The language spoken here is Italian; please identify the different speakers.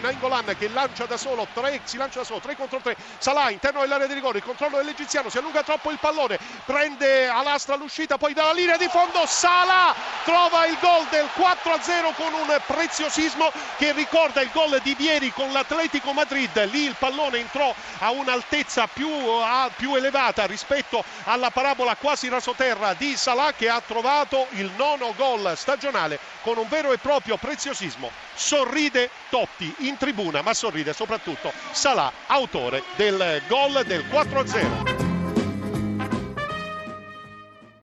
Speaker 1: Nangolan che lancia da solo 3, si lancia da solo 3 contro 3. Salah interno dell'area di rigore, il controllo dell'egiziano, si allunga troppo il pallone, prende a lastra l'uscita, poi dalla linea di fondo Salah trova il gol del 4-0 con un preziosismo che ricorda il gol di ieri con l'Atletico Madrid. Lì il pallone entrò a un'altezza più, a, più elevata rispetto alla parabola quasi rasoterra di Salah che ha trovato il nono gol stagionale con un vero e proprio preziosismo. Sorride Totti in tribuna, ma sorride soprattutto Salah, autore del gol del 4-0.